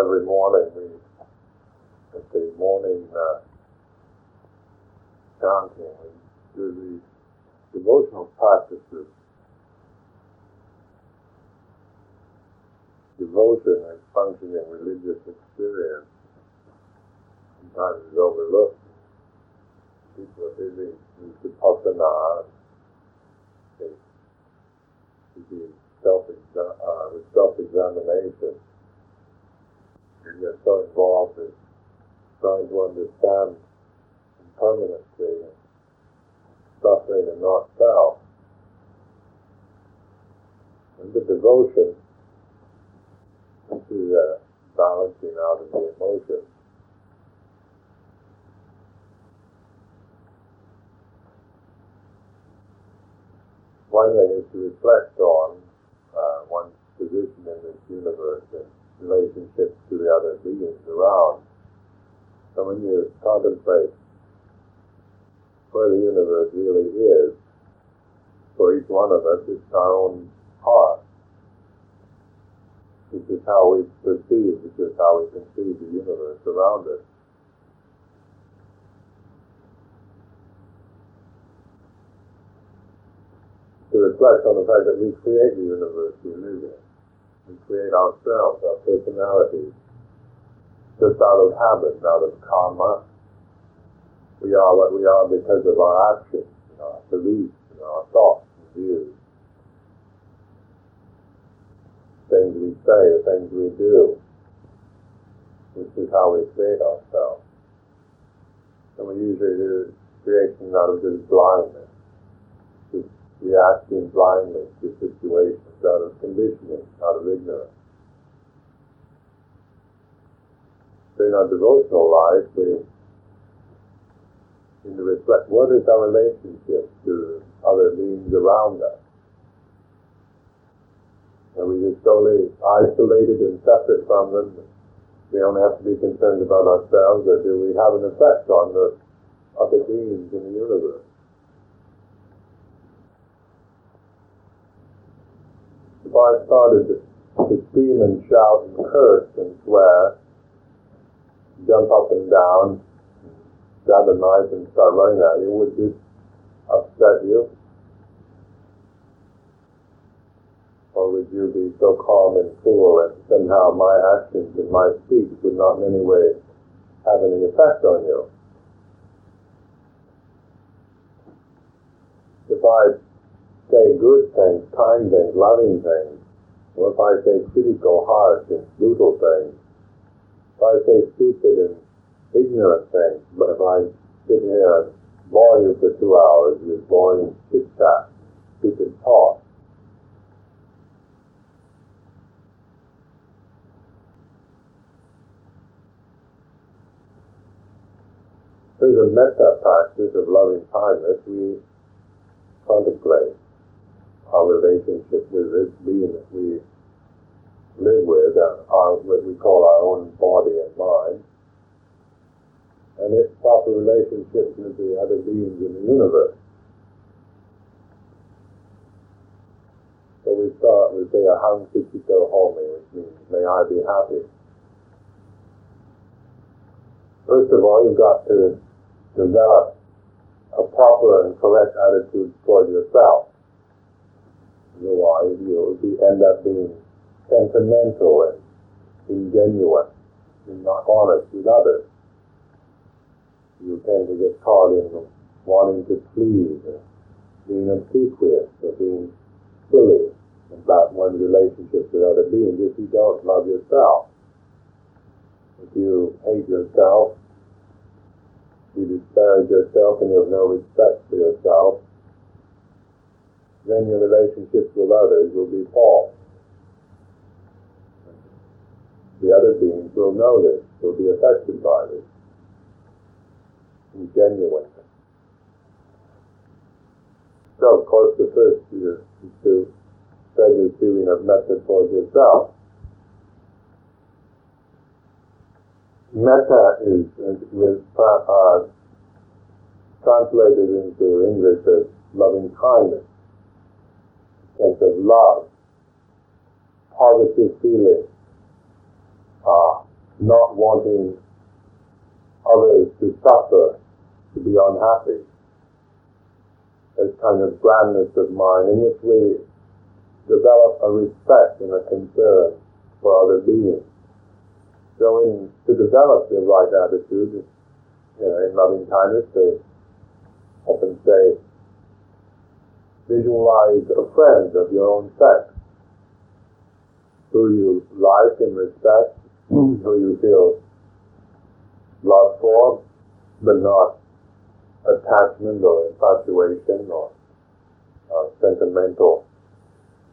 every morning we, at the morning uh, chanting, we do the devotional practices. Devotion and functioning religious experience sometimes is overlooked. People are busy with the pasana, they, self uh, self-examination. And get so involved in trying to understand impermanency and suffering and not self. And the devotion into the balancing out of the emotions. One thing is to reflect on uh, one's position in this universe and relationships to the other beings around. So when you contemplate where the universe really is, for each one of us, it's our own heart. This is how we perceive, this is how we conceive the universe around us. to reflect on the fact that we create the universe we live in. We create ourselves, our personalities, just out of habit, out of karma. We are what we are because of our actions, our beliefs, and our thoughts and views. Things we say, the things we do. This is how we create ourselves. And we usually do creation out of this blindness just reacting blindly to situations out of conditioning, out of ignorance. So in our devotional life, we need to reflect what is our relationship to other beings around us. Are we just totally isolated and separate from them? We only have to be concerned about ourselves, or do we have an effect on the other beings in the universe? If I started to, to scream and shout and curse and swear, jump up and down, grab a knife and start running at you, would this upset you? Or would you be so calm and cool that somehow my actions and my speech would not in any way have any effect on you? If I say good things, kind things, loving things, or if I say critical, harsh, and brutal things, if I say stupid and ignorant things, but if I sit here and bore you for two hours with boring chit chat, stupid talk, There's a metta practice of loving kindness we contemplate our relationship with this being that we live with, uh, our, what we call our own body and mind, and its proper relationship with the other beings in the universe. So we start with say Aham Sukhito Homi, which means may I be happy. First of all, you've got to develop a proper and correct attitude toward yourself otherwise you'll be, end up being sentimental and ingenuous and not honest with others. You tend to get caught in wanting to please or being obsequious or being silly about one's relationship with other beings if you don't love yourself. If you hate yourself, you disparage yourself and you have no respect for yourself, then your relationships with others will be false. The other beings will know this, will be affected by this. And genuine. So, of course, the first is to spread this feeling of metta towards yourself. Metta is, is uh, translated into English as loving kindness sense of love, positive feeling, uh, not wanting others to suffer, to be unhappy. This kind of grandness of mind in which we develop a respect and a concern for other beings. So in, to develop the right attitude, you know, in loving kindness, they often say, visualize a friend of your own sex. Who you like and respect, who you feel love for, but not attachment or infatuation or uh, sentimental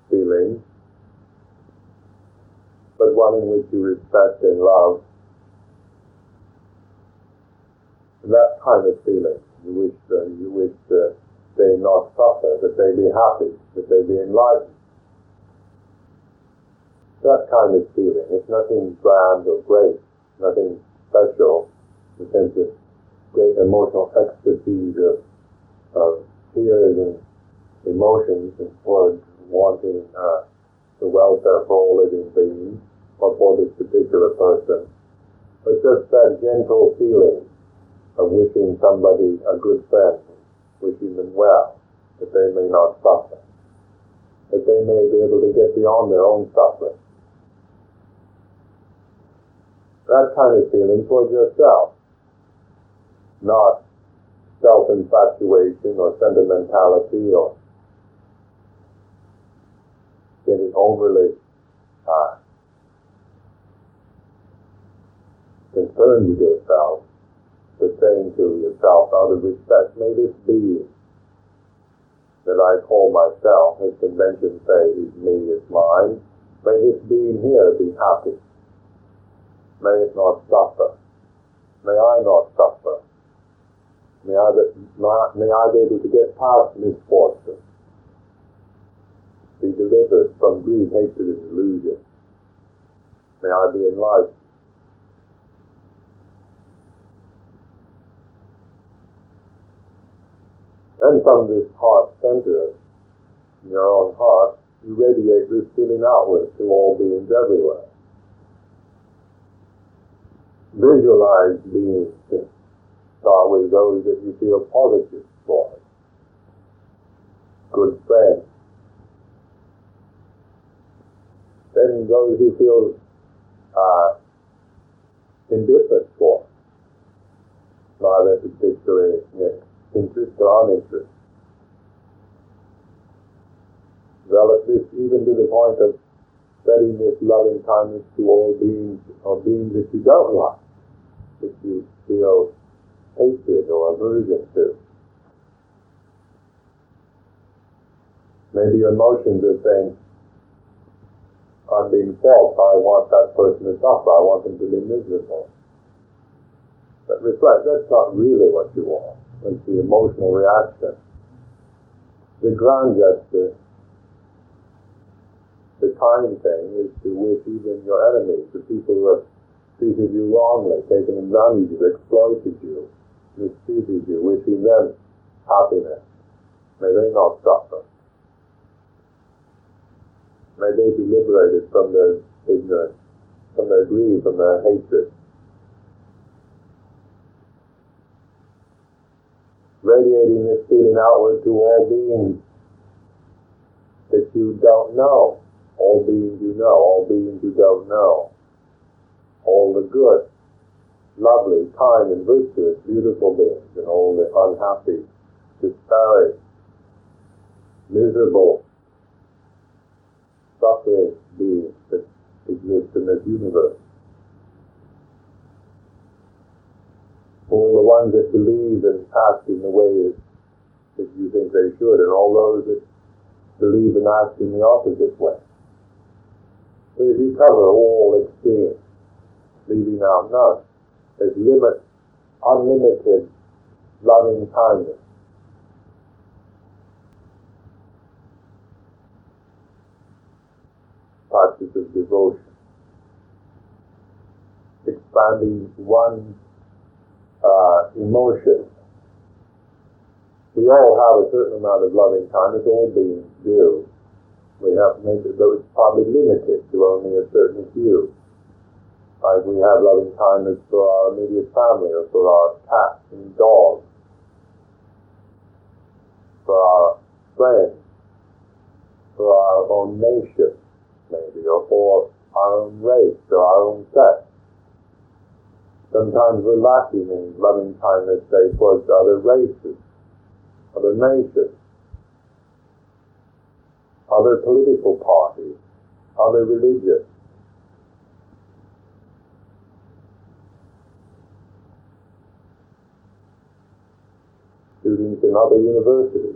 feelings, but one in which you respect and love that kind of feeling. You wish, uh, you wish uh, they not suffer, that they be happy, that they be enlightened. That kind of feeling. It's nothing grand or great, nothing special in the sense of great emotional ecstasy of, of tears and emotions and towards wanting uh, the welfare for all living beings or for this particular person. But just that gentle feeling of wishing somebody a good friend wishing them well, that they may not suffer, that they may be able to get beyond their own suffering. That kind of feeling towards yourself, not self-infatuation or sentimentality or getting overly uh, concerned with yourself saying to yourself out of respect, may this being that I call myself, as convention say is me, is mine, may this being here be happy. May it not suffer. May I not suffer. May I, may I be able to get past misfortune. Be delivered from greed, hatred, and delusion. May I be enlightened. And from this heart center, in your own heart, you radiate this feeling outward to all beings everywhere. Visualize beings. Start with those that you feel positive for. Good friends. Then those you feel uh, indifferent for. Neither particularly you interest or uninterest. This even to the point of spreading this loving kindness to all beings or beings that you don't like, that you feel hatred or aversion to. Maybe your emotions are saying, I'm being false, I want that person to suffer, I want them to be miserable. But reflect, that's not really what you want. It's the emotional reaction. The ground gesture, the kind thing, is to wish even your enemies, the people who have treated you wrongly, taken advantage of exploited you, mistreated you, wishing them happiness. May they not suffer. May they be liberated from their ignorance, from their greed, from their hatred. Radiating this feeling outward to all beings that you don't know, all beings you know, all beings you don't know, all the good, lovely, kind, and virtuous, beautiful beings, and all the unhappy, disparate, miserable, suffering beings that exist in this universe. All the ones that believe and act in the way that, that you think they should, and all those that believe and act in the opposite way. So that you cover all extremes, leaving out none. There's limit, unlimited loving kindness. Practice of devotion. Expanding one's uh, emotions. We all have a certain amount of loving kindness, all beings do. We have to make it, though it's probably limited to only a certain few. Like we have loving kindness for our immediate family or for our cats and dogs, for our friends, for our own nation, maybe, or for our own race or our own sex. Sometimes we're lacking in loving kindness, say, towards other races, other nations, other political parties, other religions. Students in other universities.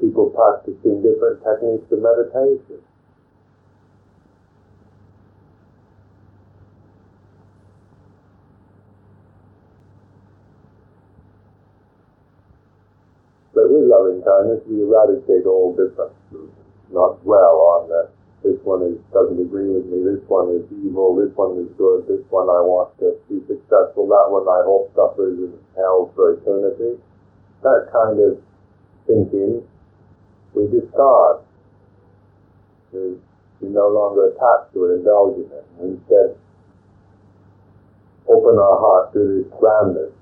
People practicing different techniques of meditation. With loving kindness, we eradicate all differences, not dwell on that this one is, doesn't agree with me, this one is evil, this one is good, this one I want to be successful, that one I hope suffers in hell for eternity. That kind of thinking we discard. We, we no longer attach to it, indulge in it. Instead, open our heart to this grandness,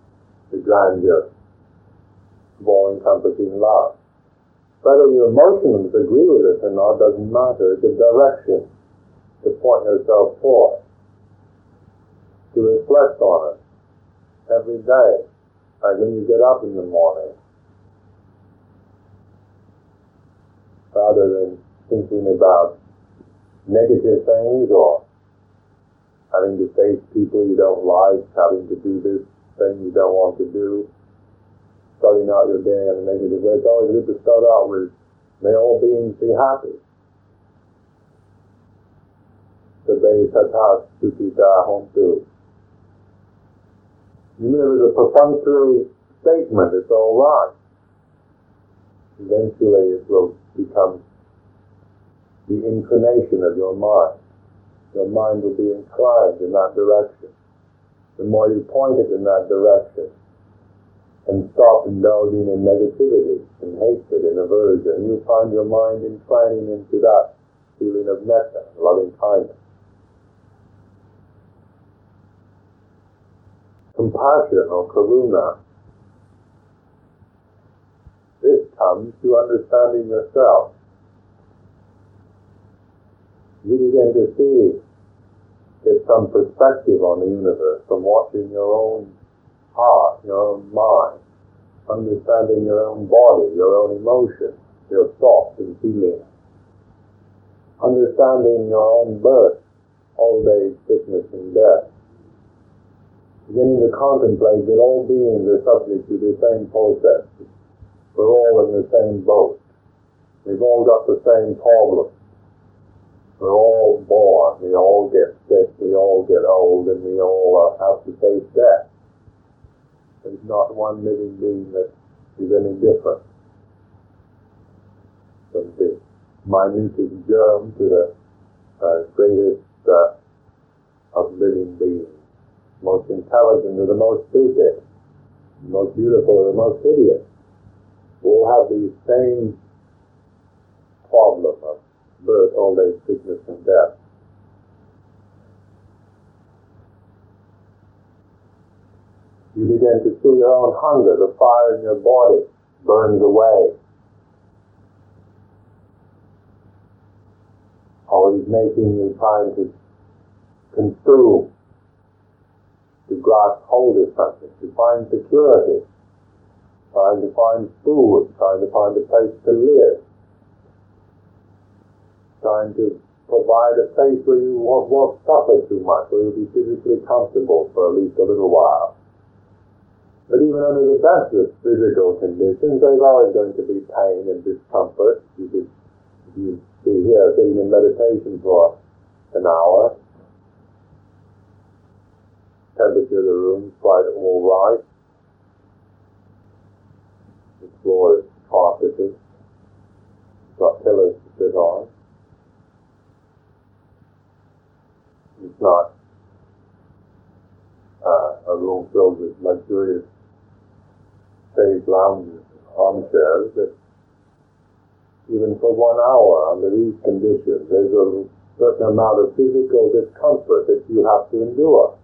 the grandeur all encompassing love. Whether your emotions agree with it or not doesn't matter. It's a direction to point yourself forth, to reflect on it every day. Like when you get up in the morning, rather than thinking about negative things or having to face people you don't like, having to do this thing you don't want to do, starting out your day in a negative way. It's always good to start out with, may all beings be happy. Sabbe satta sukhita hontu. Even if it's a perfunctory statement, it's all right. Eventually it will become the inclination of your mind. Your mind will be inclined in that direction. The more you point it in that direction, and stop indulging in negativity and hatred and aversion, you find your mind inclining into that feeling of metta, loving kindness. Compassion or karuna. This comes to understanding yourself. You begin to see, get some perspective on the universe from watching your own heart, your own mind, understanding your own body, your own emotions, your thoughts and feelings, understanding your own birth, old age, sickness, and death. Beginning to contemplate that all beings are subject to the same process. We're all in the same boat. We've all got the same problems. We're all born. We all get sick. We all get old, and we all uh, have to face death. There's not one living being that is any different from the minutest germ to the uh, greatest uh, of living beings. Most intelligent or the most stupid, most beautiful or the most hideous, all have the same problem of birth, old age, sickness, and death. You begin to see your own hunger, the fire in your body burns away. Always making you trying to consume, to grasp hold of something, to find security, trying to find food, trying to find a place to live, trying to provide a place where you won't, won't suffer too much, where you'll be physically comfortable for at least a little while. But even under the best of physical conditions, there's always going to be pain and discomfort. You could, you be here sitting in meditation for an hour, temperature of the room is quite all right. The floor is carpeted. Got pillars to sit on. It's not uh, a room filled with luxurious stage lounges, armchairs that even for one hour under these conditions. There's a certain amount of physical discomfort that you have to endure.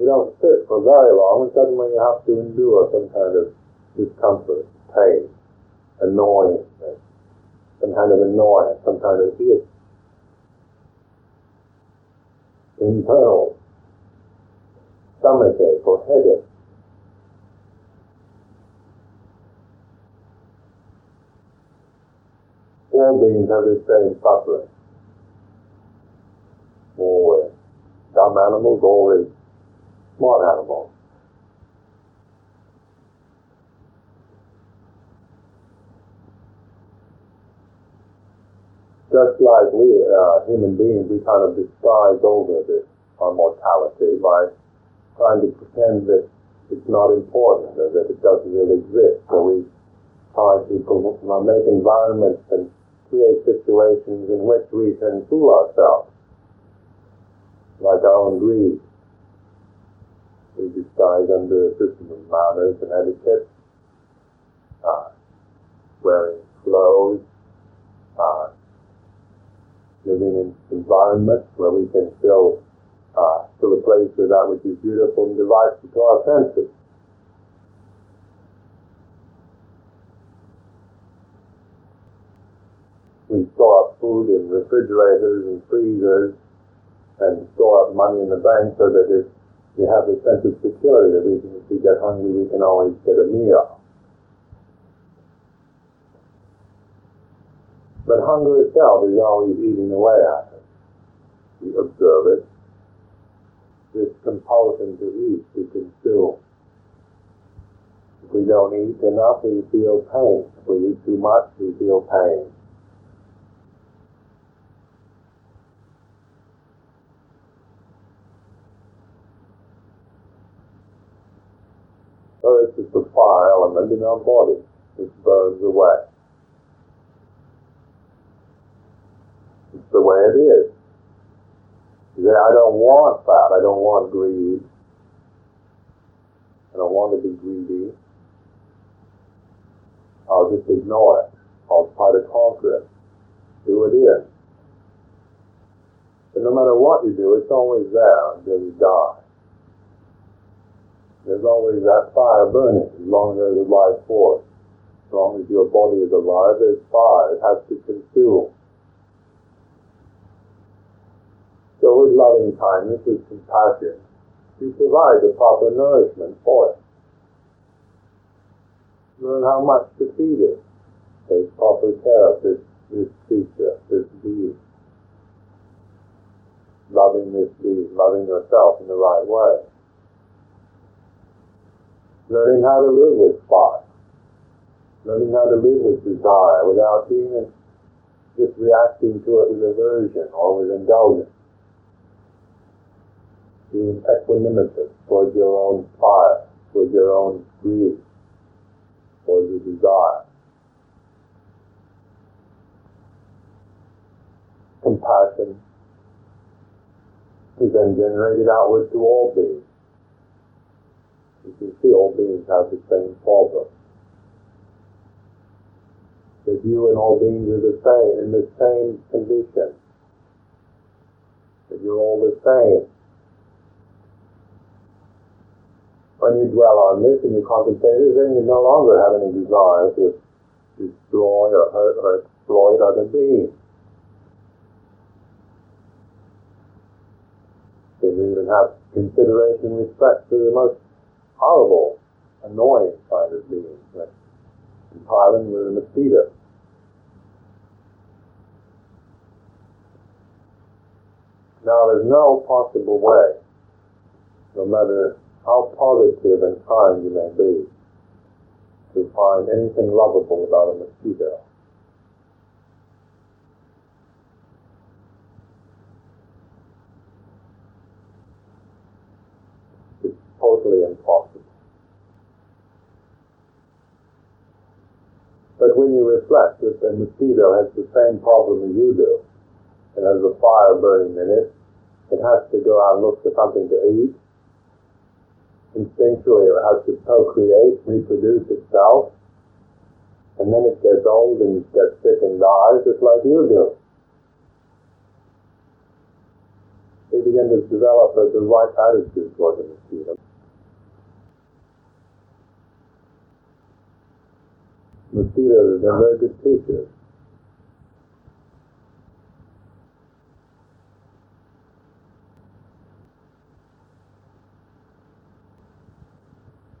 You don't sit for very long and suddenly you have to endure some kind of discomfort, pain, annoyance, some kind of annoyance, some kind of itch. Internal stomachache or headache. All beings have the same suffering. Always. Dumb animals, always smart animals. Just like we, uh, human beings, we kind of disguise over this, our mortality by trying to pretend that it's not important or that it doesn't really exist. So we try to make environments and create situations in which we can fool ourselves, like our own greed. We disguise under a system of manners and etiquette, uh, wearing clothes, uh, living in environments where we can fill uh, a place with that which is beautiful and delightful to our senses. we store up food in refrigerators and freezers and store up money in the bank so that if we have a sense of security that we if we get hungry, we can always get a meal. But hunger itself is always eating away at us. We observe it. This compulsion to eat, to consume. If we don't eat enough, we feel pain. If we eat too much, we feel pain. So it's just a fire element in our body which burns away. It's the way it is. You say, I don't want that. I don't want greed. I don't want to be greedy. I'll just ignore it. I'll try to conquer it. Do it in. But no matter what you do, it's always there until you die. There's always that fire burning as long as there's a life force. As long as your body is alive, there's fire. It has to consume. So with loving kindness, with compassion, you provide the proper nourishment for it. Learn how much to feed it. Take proper care of this, this creature, this being. Loving this being, loving yourself in the right way learning how to live with thought, learning how to live with desire without being just reacting to it with aversion or with indulgence. Being equanimous towards your own fire, towards your own greed, towards your desire. Compassion is then generated outward to all beings. You can see all beings have the same problem. That you and all beings are the same, in the same condition. That you're all the same. When you dwell on this and you contemplate it, then you no longer have any desire to destroy or hurt or exploit other beings. You even have consideration respect to the most horrible, annoying kind of beings. Like in Thailand with a mosquito. Now there's no possible way, no matter how positive and kind you may be, to find anything lovable about a mosquito. totally impossible. But when you reflect that the mosquito has the same problem as you do, it has a fire burning in it, it has to go out and look for something to eat, instinctually it has to procreate, reproduce itself, and then it gets old and gets sick and dies just like you do. They begin to develop the right attitude toward the mosquito. Mosquitoes are very good teachers.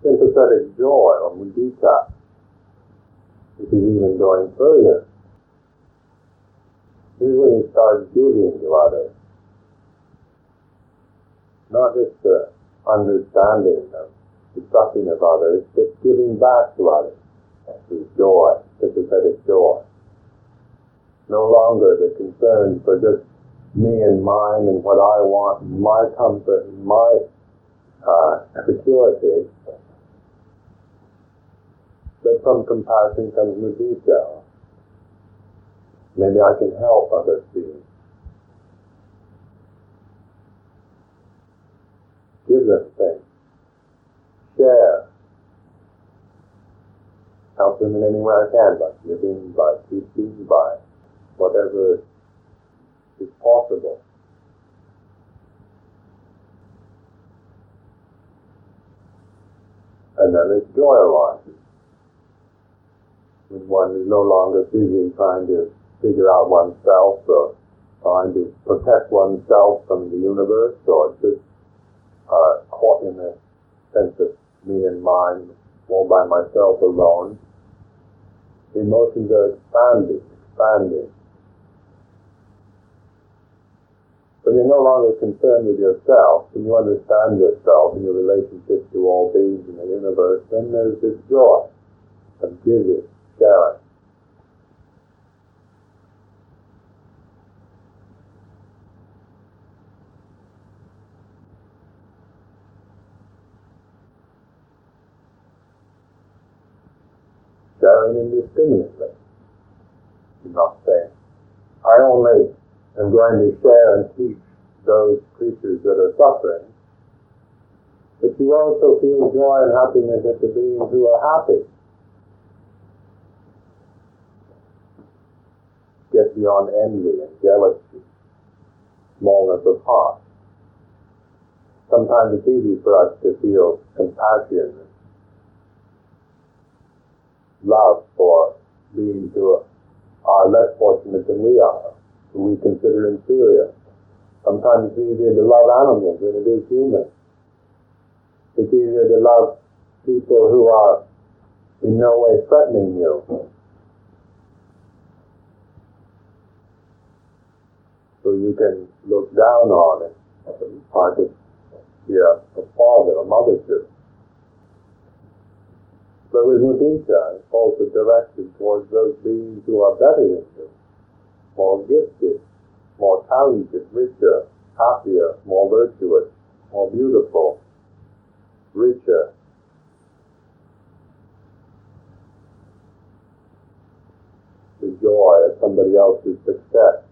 sympathetic joy or mudita, which is even going further. This is when you start giving to others. Not just the understanding of the suffering of others, but giving back to others. Is joy, sympathetic joy. No longer the concern for just me and mine and what I want, my comfort, my uh, security, but from compassion comes mudita. Maybe I can help others beings. Give them things. Share. Help them in any way I can, by giving, by teaching, by whatever is possible. And then there's joy arises when one is no longer busy trying to figure out oneself or trying to protect oneself from the universe or just uh, caught in a sense of me and mine all by myself alone. The emotions are expanding, expanding. When you're no longer concerned with yourself, when you understand yourself and your relationship to all beings in the universe, then there's this joy of giving, sharing. Sharing indiscriminately. You're not saying, I only am going to share and teach those creatures that are suffering, but you also feel joy and happiness at the beings who are happy. get beyond envy and jealousy, smallness of heart. Sometimes it's easy for us to feel compassion love for beings who are less fortunate than we are, who we consider inferior. Sometimes it's easier to love animals than it is humans. It's easier to love people who are in no way threatening you so you can look down on it. Hard to be a, father, a mother to. But with mudita, also directed towards those beings who are better than you, more gifted, more talented, richer, happier, more virtuous, more beautiful, richer. The joy of somebody else's success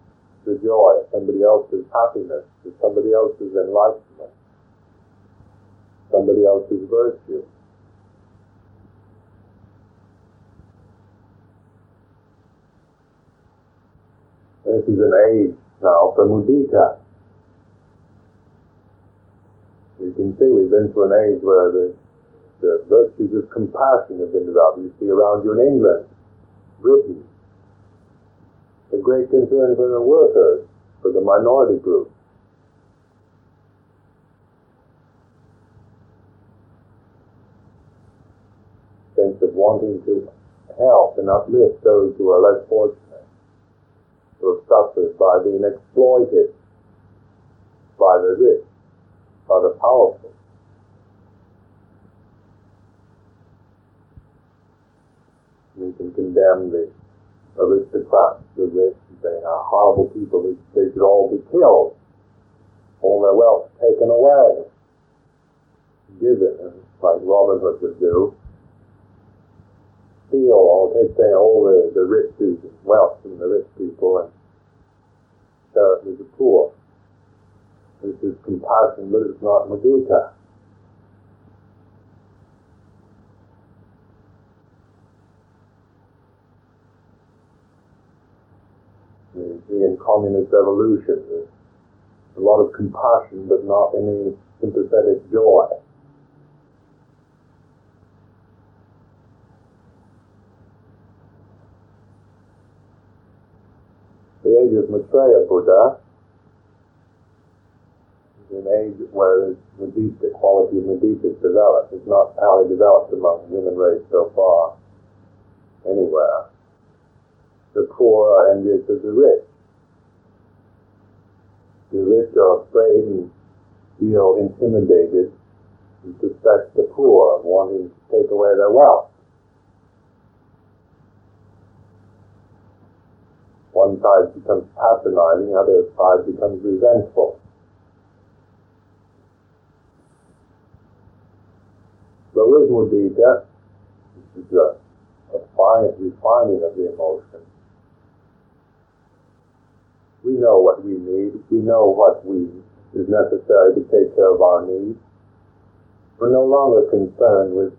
the joy, of somebody else's happiness, somebody else's enlightenment, somebody else's virtue. This is an age now for mudita. You can see we've been through an age where the, the virtues of compassion have been developed. You see around you in England, Britain, the great concern for the workers, for the minority group. Sense of wanting to help and uplift those who are less fortunate, who have suffered by being exploited by the rich, by the powerful. We can condemn the aristocrats, the rich, they are horrible people. They, they should all be killed, all their wealth taken away, given, like Robin Hood would do steal all, they say all the, the riches and wealth from the rich people and share it with the poor. This is compassion, but it's not mudita. The, the communist revolution, a lot of compassion, but not any sympathetic joy. Age of Maitreya Buddha is an age where the mudita quality of mudita is developed. It's not highly developed among the human race so far, anywhere. The poor are envious of the rich. The rich are afraid and feel intimidated and suspect the poor of wanting to take away their wealth. One side becomes patronizing, the other side becomes resentful. So with mudita, this is a, a fine refining of the emotion. We know what we need. We know what we is necessary to take care of our needs. We're no longer concerned with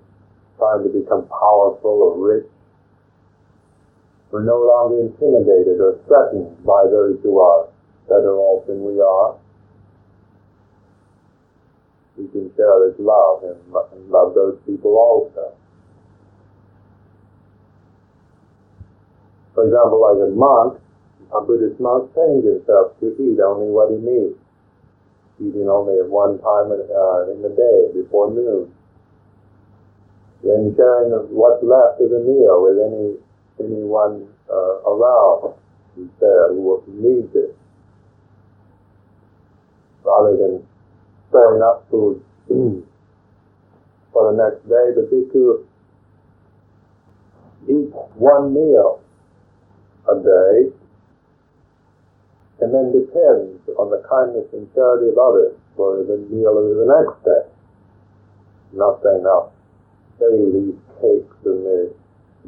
trying to become powerful or rich we're no longer intimidated or threatened by those who are better off than we are. We can share this love and, love those people also. For example, like a monk, a Buddhist monk trains himself to eat only what he needs, eating only at one time uh, in the day before noon. Then sharing what's left of the meal with any anyone uh, around who's there who needs it, rather than storing up food for the next day. The bhikkhu eats one meal a day and then depends on the kindness and charity of others for the meal of the next day. Not saying now, save these cakes and the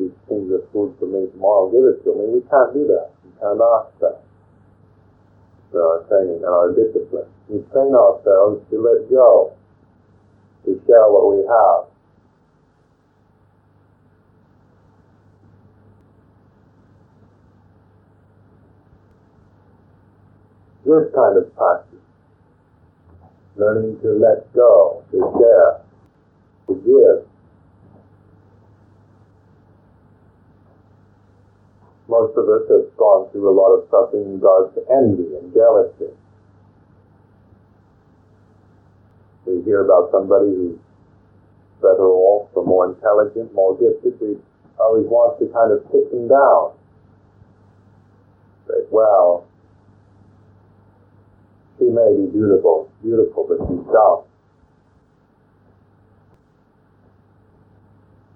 these things are food for me tomorrow, give it to me. We can't do that. We can't ask that. So our training and our discipline. We train ourselves to let go, to share what we have. This kind of practice, learning to let go, to share, to give, most of us have gone through a lot of suffering in regards to envy and jealousy. We hear about somebody who's better off or more intelligent, more gifted. We always want to kind of put them down. Say, well, she may be beautiful, beautiful, but she's dumb.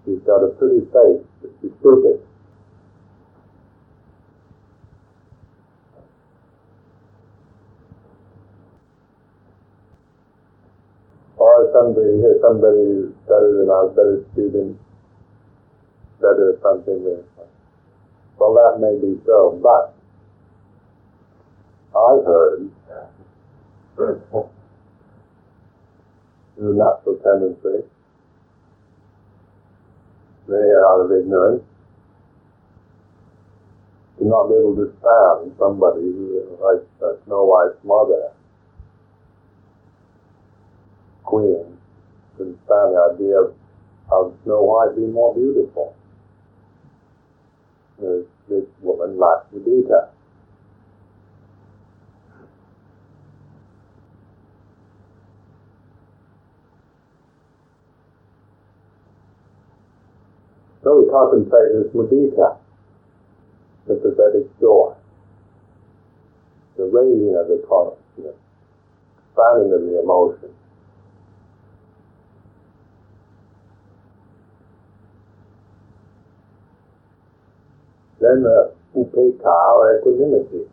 She's got a pretty face, but she's stupid. Somebody here, somebody better than us, better student, better something. Well, that may be so, but I've heard the natural tendency, maybe out of ignorance, to not be able to stand somebody who, like Snow White's mother, queen couldn't the idea of, of Snow White being more beautiful. This, this woman lacked the detail. So we contemplate this mudita, sympathetic joy, the raising of the consciousness, expanding of the emotion. Then uh, upekkha or equanimity.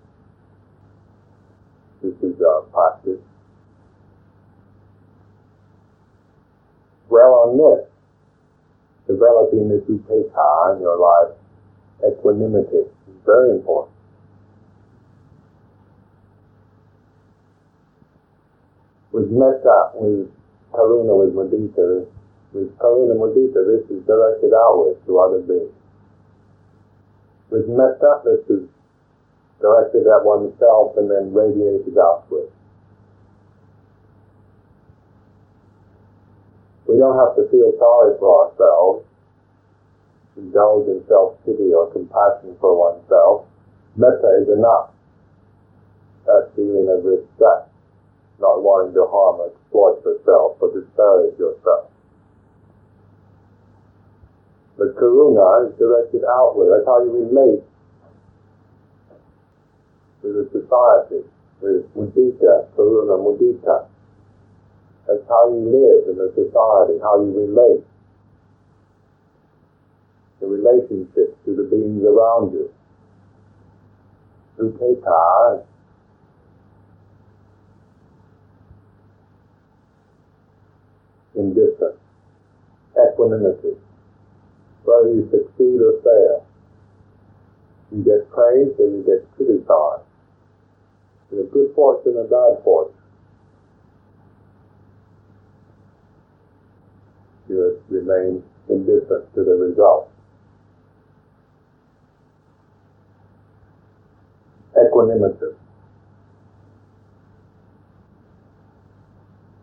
This is our practice. Well on this, developing this upekkha in your life, equanimity is very important. With metta, with karuna, with mudita, with karuna mudita, this is directed outward to other beings with metta, this is directed at oneself and then radiated outward. We don't have to feel sorry for ourselves, indulge in self-pity or compassion for oneself. Metta is enough. That feeling of respect, not wanting to harm or exploit yourself or disparage yourself. But karuna is directed outward. That's how you relate to the society, with mudita, karuna mudita. That's how you live in the society, how you relate. The relationships to the beings around you. Upekkha indifference, equanimity, whether you succeed or fail. You get praised and you get criticized. Have good fortune or bad fortune. You remain indifferent to the result. Equanimity.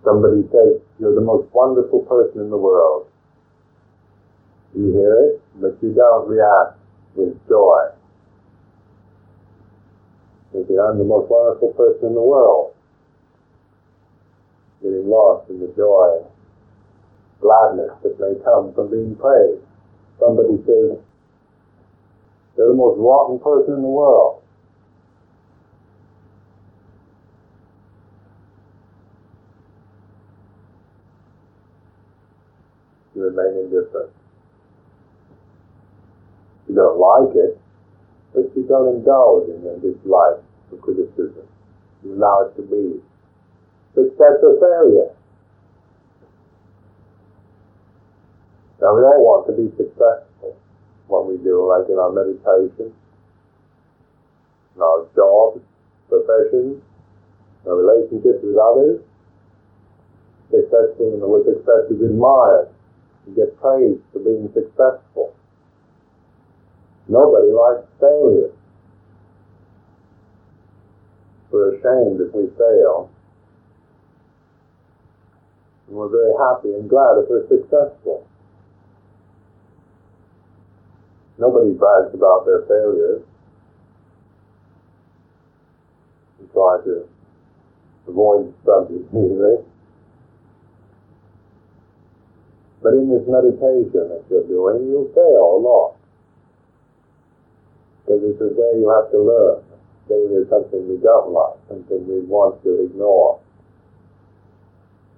Somebody says, You're the most wonderful person in the world. You hear it, but you don't react with joy. Say, I'm the most wonderful person in the world. Getting lost in the joy gladness that may come from being praised. Somebody says, You're the most rotten person in the world. You remain indifferent. You don't like it, but you don't indulge in your dislike for criticism. You allow it to be. Success or failure. Now we all want to be successful what we do, like in our meditation, in our jobs, professions, our relationships with others. Successful and the success is admired. You get praised for being successful. Nobody likes failure. We're ashamed if we fail. And we're very happy and glad if we're successful. Nobody brags about their failures. We try to avoid the subject usually. But in this meditation that you're doing, you'll fail a lot. Because this is where you have to learn. Failure is something we don't like, something we want to ignore,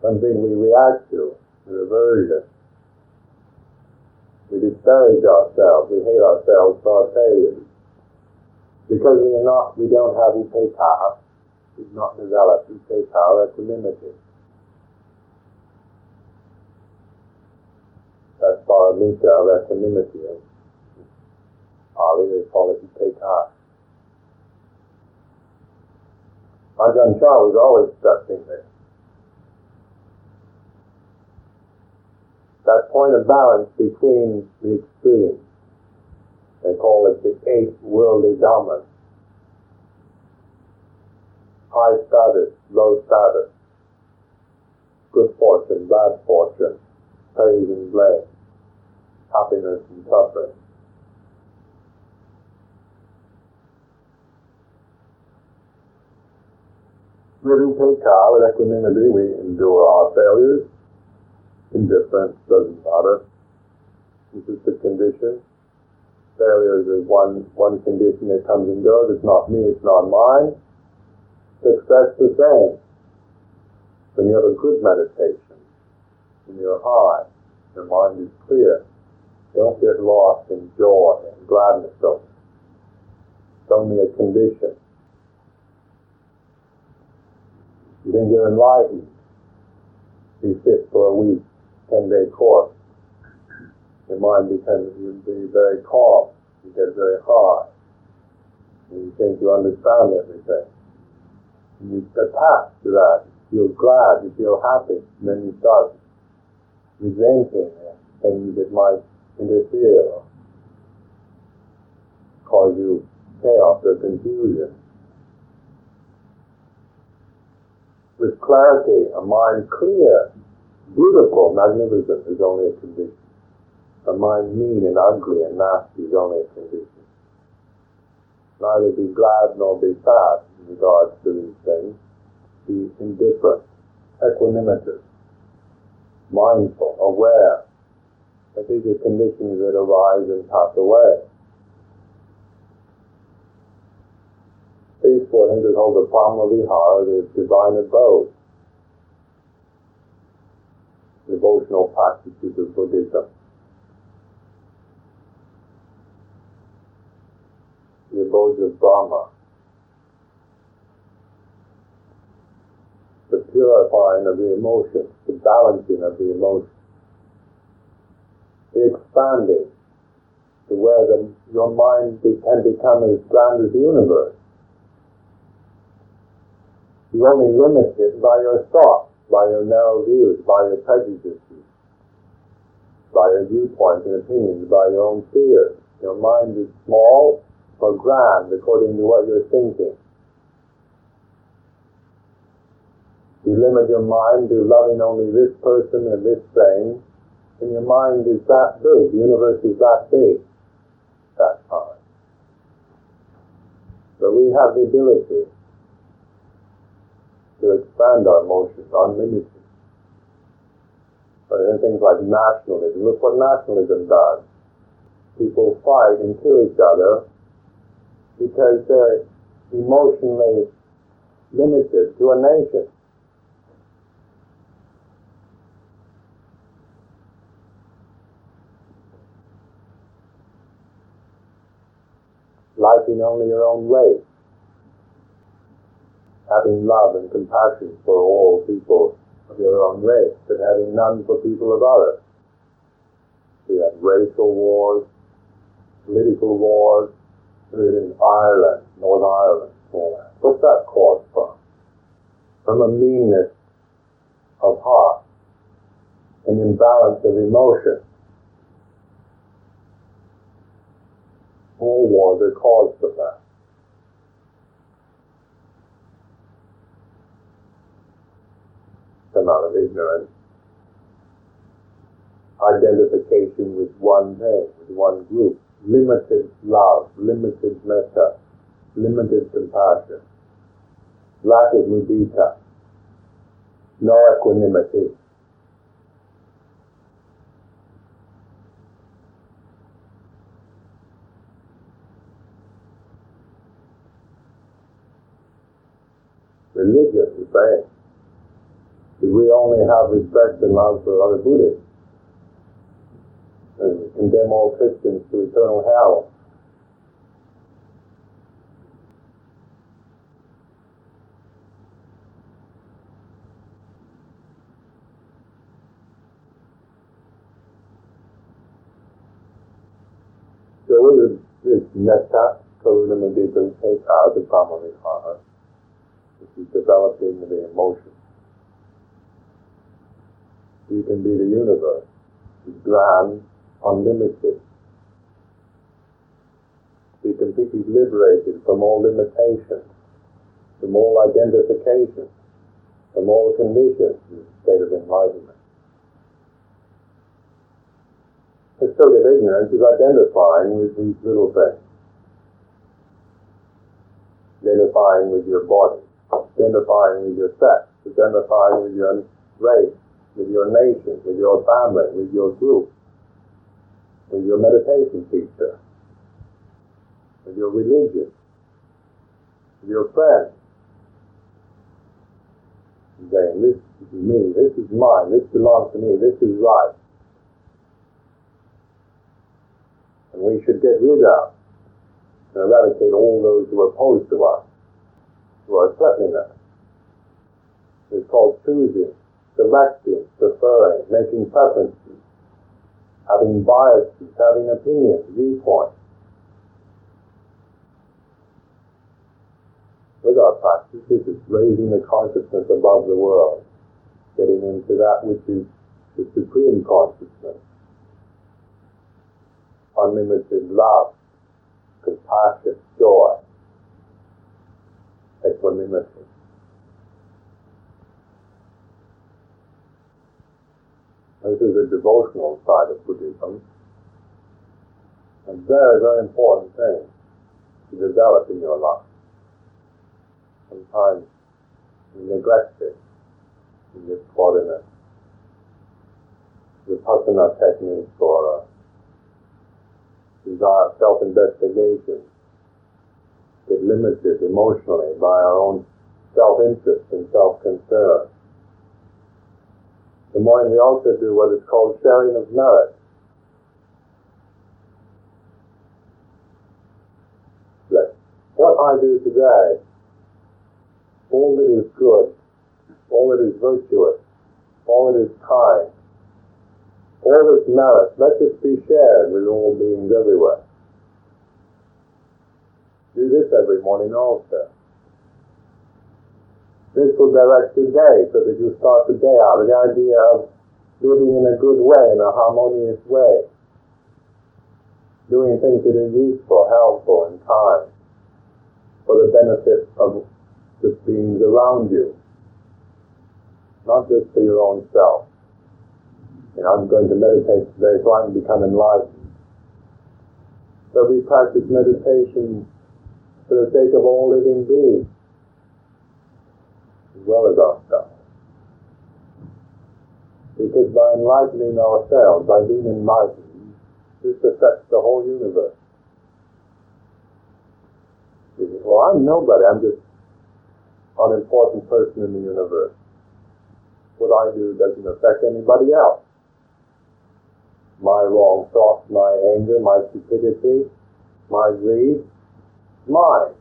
something we react to with aversion. We disparage ourselves, we hate ourselves for our failures. Because we are not, we don't have upekkha, we've not developed upekkha equanimity. That's paramita of equanimity. They call it upekkha. Ajahn Chah was always stressing this. That point of balance between the extremes. They call it the eight worldly dhammas. High status, low status. Good fortune, bad fortune. Praise and blame. Happiness and suffering. With upekkha, with equanimity, we endure our failures. Indifference doesn't matter. This is the condition. Failure is one, one condition that comes and goes. It's not me, it's not mine. Success the same. When you have a good meditation, when you're high, your mind is clear. Don't get lost in joy and gladness. It's only a condition. You think you're enlightened. You sit for a week, ten day course. Your mind becomes you be very calm. You get very high. And you think you understand everything. And you attach to that. You feel glad, you feel happy, and then you start resenting things that might interfere or cause you chaos or confusion. With clarity, a mind clear, beautiful, magnificent is only a condition. A mind mean and ugly and nasty is only a condition. Neither be glad nor be sad in regards to these things. Be indifferent, equanimous, mindful, aware that these are conditions that arise and pass away. These four hinders hold the Brahma-vihara, the divine abode, devotional practices of Buddhism. The abode of Brahma. The purifying of the emotions, the balancing of the emotions, the expanding to where the, your mind can become as grand as the universe. You only limit it by your thoughts, by your narrow views, by your prejudices, by your viewpoints and opinions, by your own fears. Your mind is small or grand according to what you're thinking. You limit your mind to loving only this person and this thing, and your mind is that big, the universe is that big that time. But we have the ability to expand our emotions unlimited. But in things like nationalism, look what nationalism does. People fight and kill each other because they're emotionally limited to a nation. Liking only your own race having love and compassion for all people of your own race, but having none for people of others. We have racial wars, political wars, in Ireland, Northern Ireland, all that. What's that caused from? From a meanness of heart, an imbalance of emotion. All wars are caused from that. Amount of ignorance, identification with one thing, with one group, limited love, limited metta, limited compassion, lack of mudita, no equanimity. Religion is bad we only have respect and love for other Buddhists and condemn all Christians to eternal hell. So this metta, karuna mudita, take out the brahma which is developing the emotion you can be the universe, grand, unlimited. Be completely liberated from all limitations, from all identification, from all conditions in the state of enlightenment. The state of ignorance is identifying with these little things. Identifying with your body, identifying with your sex, identifying with your race, with your nation, with your family, with your group, with your meditation teacher, with your religion, with your friends. Saying, this is me, this is mine, this belongs to me, this is right. And we should get rid of and eradicate all those who are opposed to us, who are threatening us. It's called choosing selecting, preferring, making preferences, having biases, having opinions, viewpoints. With our practice, this is raising the consciousness above the world, getting into that which is the supreme consciousness, unlimited love, compassion, joy, equanimity. This is a devotional side of Buddhism. A very, very important thing to develop in your life. Sometimes you neglect it. You get caught in a vipassana technique or a desire self-investigation. Get limited emotionally by our own self-interest and self-concern. The morning we also do what is called sharing of merit. That what I do today, all that is good, all that is virtuous, all that is kind, all this merit, let this be shared with all beings everywhere. Do this every morning also. This will direct your day so that you start the day out the idea of living in a good way, in a harmonious way. Doing things that are useful, helpful, and kind for the benefit of the beings around you. Not just for your own self. You know, I'm going to meditate today so I can become enlightened. So we practice meditation for the sake of all living beings as well as ourselves. Because by enlightening ourselves, by being enlightened, this affects the whole universe. Well, I'm nobody, I'm just an unimportant person in the universe. What I do doesn't affect anybody else. My wrong thoughts, my anger, my stupidity, my greed, mine.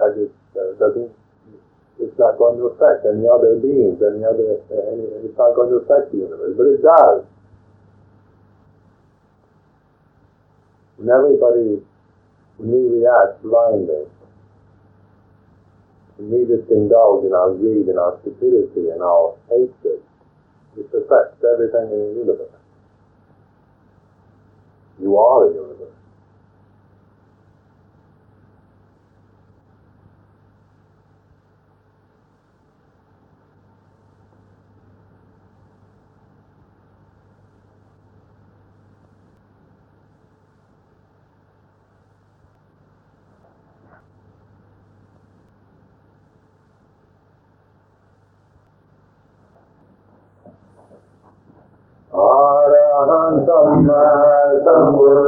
I just uh, doesn't, it's not going to affect any other beings, any other, any, it's not going to affect the universe, but it does. When everybody, when we react blindly, when we just indulge in our greed and our stupidity and our hatred, it affects everything in the universe. You are the universe. Samma Sambuddha